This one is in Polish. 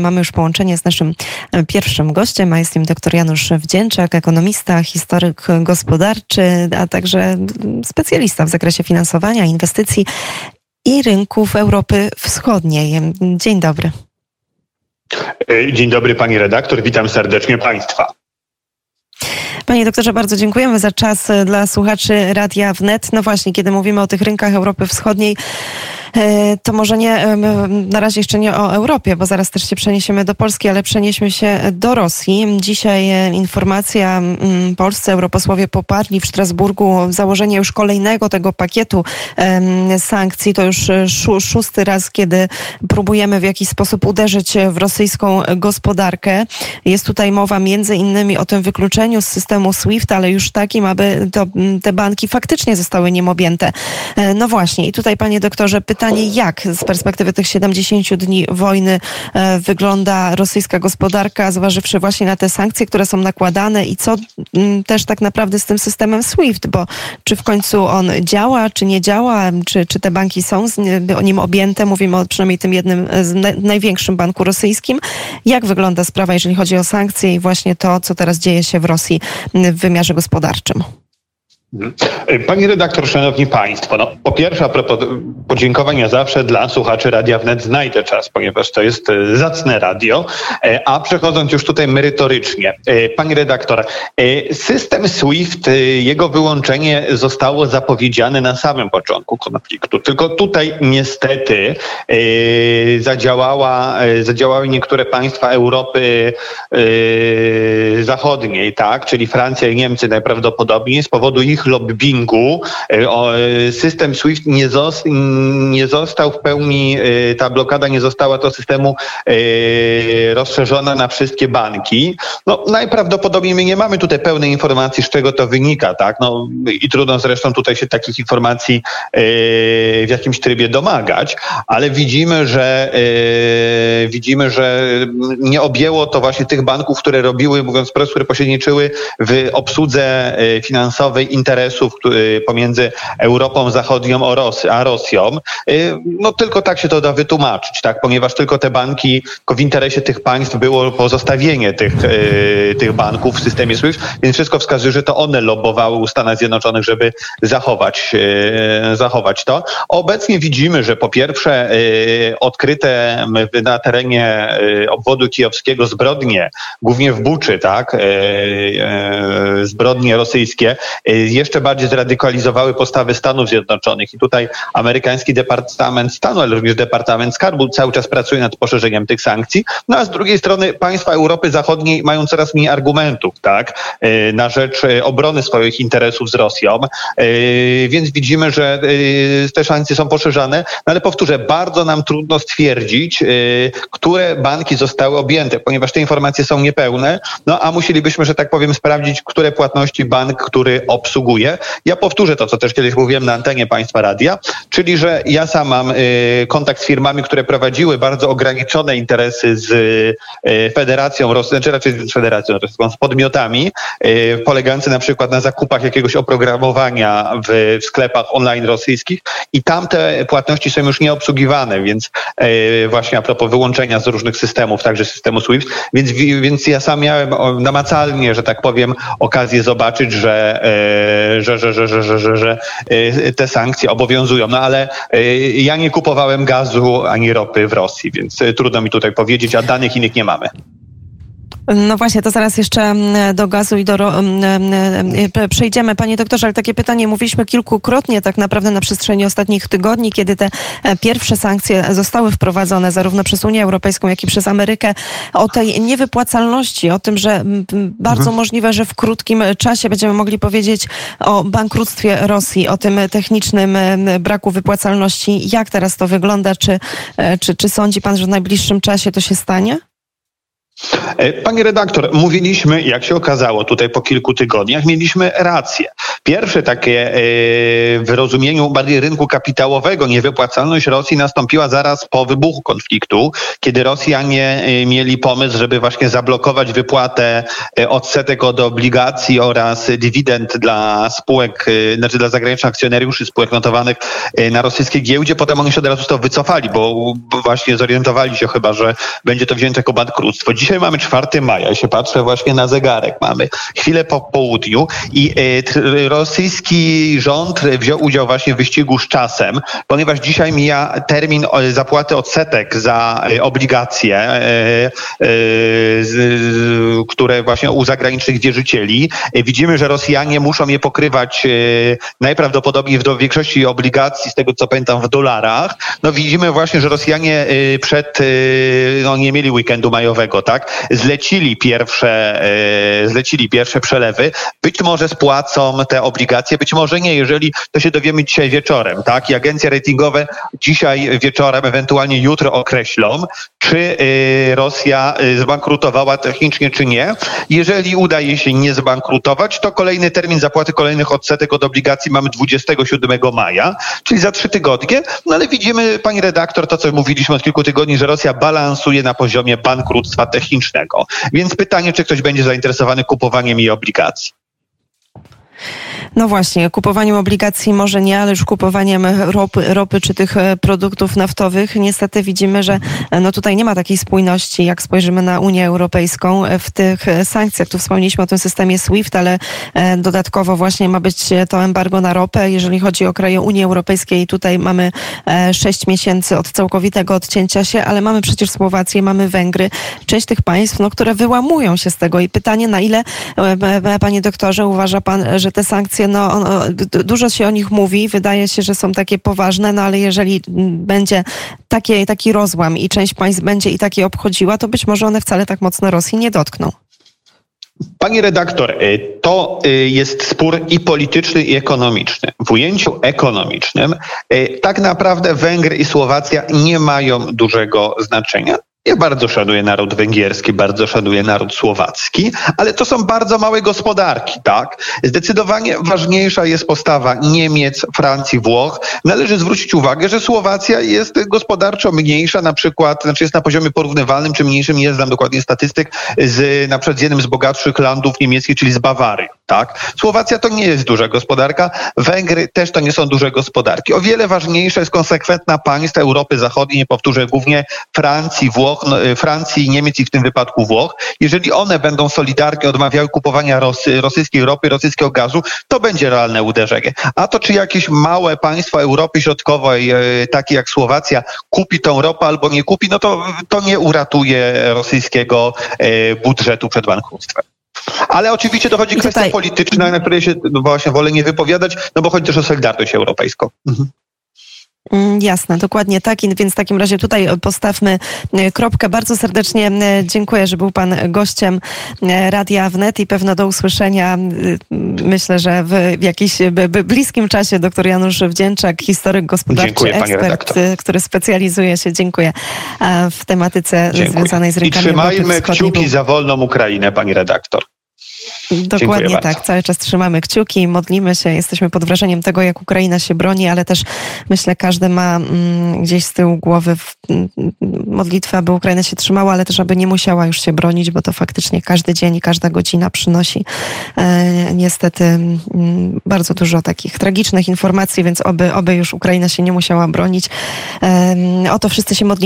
Mamy już połączenie z naszym e, pierwszym gościem, a jest nim dr Janusz Wdzięczak, ekonomista, historyk gospodarczy, a także specjalista w zakresie finansowania, inwestycji i rynków Europy Wschodniej. Dzień dobry. E, dzień dobry pani redaktor, witam serdecznie państwa. Panie doktorze, bardzo dziękujemy za czas dla słuchaczy Radia Wnet. No właśnie, kiedy mówimy o tych rynkach Europy Wschodniej, E, to może nie, na razie jeszcze nie o Europie, bo zaraz też się przeniesiemy do Polski, ale przenieśmy się do Rosji. Dzisiaj e, informacja, polscy europosłowie poparli w Strasburgu założenie już kolejnego tego pakietu sankcji. To już e, szósty raz, kiedy próbujemy w jakiś sposób uderzyć w rosyjską gospodarkę. Jest tutaj mowa między innymi o tym wykluczeniu z systemu SWIFT, ale już takim, aby to, te banki faktycznie zostały nim objęte. No właśnie, i tutaj panie doktorze, pytanie pytanie, jak z perspektywy tych 70 dni wojny e, wygląda rosyjska gospodarka, zważywszy właśnie na te sankcje, które są nakładane i co mm, też tak naprawdę z tym systemem SWIFT, bo czy w końcu on działa, czy nie działa, czy, czy te banki są z nim objęte, mówimy o przynajmniej tym jednym, z największym banku rosyjskim. Jak wygląda sprawa, jeżeli chodzi o sankcje i właśnie to, co teraz dzieje się w Rosji w wymiarze gospodarczym? Mhm. Pani redaktor, szanowni państwo, no, po pierwsze a propos podziękowania zawsze dla słuchaczy Radia Wnet znajdę czas, ponieważ to jest e, zacne radio, e, a przechodząc już tutaj merytorycznie. E, pani redaktor, system SWIFT, jego wyłączenie zostało zapowiedziane na samym początku konfliktu, tylko tutaj niestety zadziałała, zadziałały niektóre państwa Europy Zachodniej, tak, czyli Francja i Niemcy najprawdopodobniej z powodu ich ich lobbingu e, e, system SWIFT nie, nie został w pełni, e, ta blokada nie została do systemu rozszerzona na wszystkie banki. No, najprawdopodobniej my nie mamy tutaj pełnej informacji, z czego to wynika, tak? No, I trudno zresztą tutaj się takich informacji w jakimś trybie domagać, ale widzimy, że widzimy, że nie objęło to właśnie tych banków, które robiły, mówiąc wprost, które pośredniczyły w obsłudze finansowej interesów pomiędzy Europą Zachodnią a Rosją. Y, no tylko tak się to da wytłumaczyć, tak? Ponieważ tylko te banki, tylko w interesie tych państw było pozostawienie tych, y, tych banków w systemie SWIFT, więc wszystko wskazuje, że to one lobowały u Stanów Zjednoczonych, żeby zachować, y, zachować to. Obecnie widzimy, że po pierwsze odkryte na terenie obwodu kijowskiego zbrodnie, głównie w Buczy, tak, zbrodnie rosyjskie, jeszcze bardziej zradykalizowały postawy Stanów Zjednoczonych. I tutaj amerykański Departament Stanu, ale również Departament Skarbu cały czas pracuje nad poszerzeniem tych sankcji. No a z drugiej strony państwa Europy Zachodniej mają coraz mniej argumentów, tak, e, na rzecz e, obrony swoich interesów z Rosją. E, więc widzimy, że te sankcje są poszerzane, no ale powtórzę, bardzo nam trudno stwierdzić, które banki zostały objęte, ponieważ te informacje są niepełne, no a musielibyśmy, że tak powiem, sprawdzić, które płatności bank, który obsługuje Ja powtórzę to, co też kiedyś mówiłem na antenie Państwa Radia, czyli że ja sam mam y, kontakt z firmami, które prowadziły bardzo ograniczone interesy z y, Federacją Rosyjską, czy znaczy raczej z Federacją Rosyjską, z podmiotami, y, polegające na przykład na zakupach jakiegoś oprogramowania w, w sklepach online rosyjskich i tamte płatności są już nieobsługiwane, więc właśnie a propos wyłączenia z różnych systemów, także systemu SWIFT, więc, więc ja sam miałem namacalnie, że tak powiem, okazję zobaczyć, że że, że, że, że, że, że, że te sankcje obowiązują. No ale ja nie kupowałem gazu ani ropy w Rosji, więc trudno mi tutaj powiedzieć, a danych innych nie mamy. No właśnie, to zaraz jeszcze mm, do gazu i do mm, mm, e, przejdziemy. Panie doktorze, ale takie pytanie mówiliśmy kilkukrotnie tak naprawdę na przestrzeni ostatnich tygodni, kiedy te e, pierwsze sankcje zostały wprowadzone zarówno przez Unię Europejską, jak i przez Amerykę, o tej niewypłacalności, o tym, że bardzo mhm. możliwe, że w krótkim czasie będziemy mogli powiedzieć o bankructwie Rosji, o tym technicznym braku wypłacalności. Jak teraz to wygląda? Czy, e, czy, czy sądzi pan, że w najbliższym czasie to się stanie? E, Panie redaktor, mówiliśmy, jak się okazało tutaj po kilku tygodniach, mieliśmy rację. Pierwsze takie e, w rozumieniu bardziej rynku kapitałowego niewypłacalność Rosji nastąpiła zaraz po wybuchu konfliktu, kiedy Rosjanie e, mieli pomysł, żeby właśnie zablokować wypłatę odsetek od obligacji oraz dywidend dla spółek, znaczy dla zagranicznych akcjonariuszy spółek notowanych na rosyjskiej giełdzie. Potem oni się od razu to wycofali, bo właśnie zorientowali się chyba, że będzie to wzięte jako bankructwo. Dzisiaj mamy 4 maja, się patrzę właśnie na zegarek, mamy chwilę po południu i e, rosyjski rząd wziął udział właśnie w wyścigu z czasem, ponieważ dzisiaj mija termin zapłaty odsetek za e, obligacje, e, które właśnie u zagranicznych wierzycieli. Widzimy, że Rosjanie muszą je pokrywać najprawdopodobniej w większości obligacji, z tego co pamiętam, w dolarach. No widzimy właśnie, że Rosjanie przed, no nie mieli weekendu majowego, tak? Zlecili pierwsze, e, zlecili pierwsze przelewy. Być może spłacą te obligacje, być może nie, jeżeli to się dowiemy dzisiaj wieczorem, tak? I agencje ratingowe dzisiaj wieczorem, ewentualnie jutro określą, czy e, Rosja e, zbankrutowała technicznie, czy nie. Jeżeli udaje się nie zbankrutować, to kolejny termin zapłaty kolejnych odsetek od obligacji mamy 27 maja, czyli za trzy tygodnie. No ale widzimy, pani redaktor, to co mówiliśmy od kilku tygodni, że Rosja balansuje na poziomie bankructwa technicznego. Więc pytanie, czy ktoś będzie zainteresowany kupowaniem jej obligacji. No właśnie, kupowaniem obligacji może nie, ale już kupowaniem ropy, ropy czy tych e, produktów naftowych niestety widzimy, że e, no tutaj nie ma takiej spójności, jak spojrzymy na Unię Europejską e, w tych sankcjach. Tu wspomnieliśmy o tym systemie SWIFT, ale dodatkowo właśnie ma być to embargo na ropę. Jeżeli chodzi o kraje Unii Europejskiej, tutaj mamy sześć miesięcy od całkowitego odcięcia się, ale mamy przecież Słowację, mamy Węgry, część tych państw, no, które wyłamują się z tego i pytanie, na ile, panie doktorze, uważa pan, że te sankcje no, dużo się o nich mówi, wydaje się, że są takie poważne, no ale jeżeli będzie takie, taki rozłam i część państw będzie i takie obchodziła, to być może one wcale tak mocno Rosji nie dotkną. Pani redaktor, y, to y, jest spór i polityczny, i ekonomiczny. W ujęciu ekonomicznym y, tak naprawdę Węgry i Słowacja nie mają dużego znaczenia. Ja bardzo szanuję naród węgierski, bardzo szanuję naród słowacki, ale to są bardzo małe gospodarki, tak? Zdecydowanie ważniejsza jest postawa Niemiec, Francji, Włoch. Należy zwrócić uwagę, że Słowacja jest gospodarczo mniejsza, na przykład, znaczy jest na poziomie porównywalnym czy mniejszym, nie znam dokładnie statystyk, z na przykład z jednym z bogatszych landów niemieckich, czyli z Bawarii. Tak? Słowacja to nie jest duża gospodarka, Węgry też to nie są duże gospodarki. O wiele ważniejsza jest konsekwentna państwa Europy Zachodniej, nie powtórzę, głównie Francji, Włoch, no, y, Francji, Niemiec i w tym wypadku Włoch. Jeżeli one będą solidarnie odmawiały kupowania Rosy, rosyjskiej ropy, rosyjskiego gazu, to będzie realne uderzenie. A to czy jakieś małe państwo Europy Środkowej, y, takie jak Słowacja, kupi tą ropę albo nie kupi, no to, to nie uratuje rosyjskiego y, budżetu przed bankructwem. Ale oczywiście dochodzi kwestia polityczna, na której się właśnie wolę nie wypowiadać, no bo chodzi też o Solidarność Europejską. Mhm. Mm, jasne, dokładnie tak. Więc w takim razie tutaj postawmy e, kropkę. Bardzo serdecznie e, dziękuję, że był Pan gościem e, Radia Wnet i pewno do usłyszenia. Myślę, że w jakimś bliskim czasie dr Janusz Wdzięczak, historyk gospodarczy, dziękuję, ekspert, który specjalizuje się, dziękuję, w tematyce dziękuję. związanej z rynkami I trzymajmy kciuki za wolną Ukrainę, pani redaktor. Dokładnie tak. Cały czas trzymamy kciuki, modlimy się, jesteśmy pod wrażeniem tego, jak Ukraina się broni, ale też myślę, każdy ma mm, gdzieś z tyłu głowy w, mm, modlitwę, aby Ukraina się trzymała, ale też aby nie musiała już się bronić, bo to faktycznie każdy dzień i każda godzina przynosi e, niestety mm, bardzo dużo takich tragicznych informacji, więc oby, oby już Ukraina się nie musiała bronić. E, o to wszyscy się modlimy.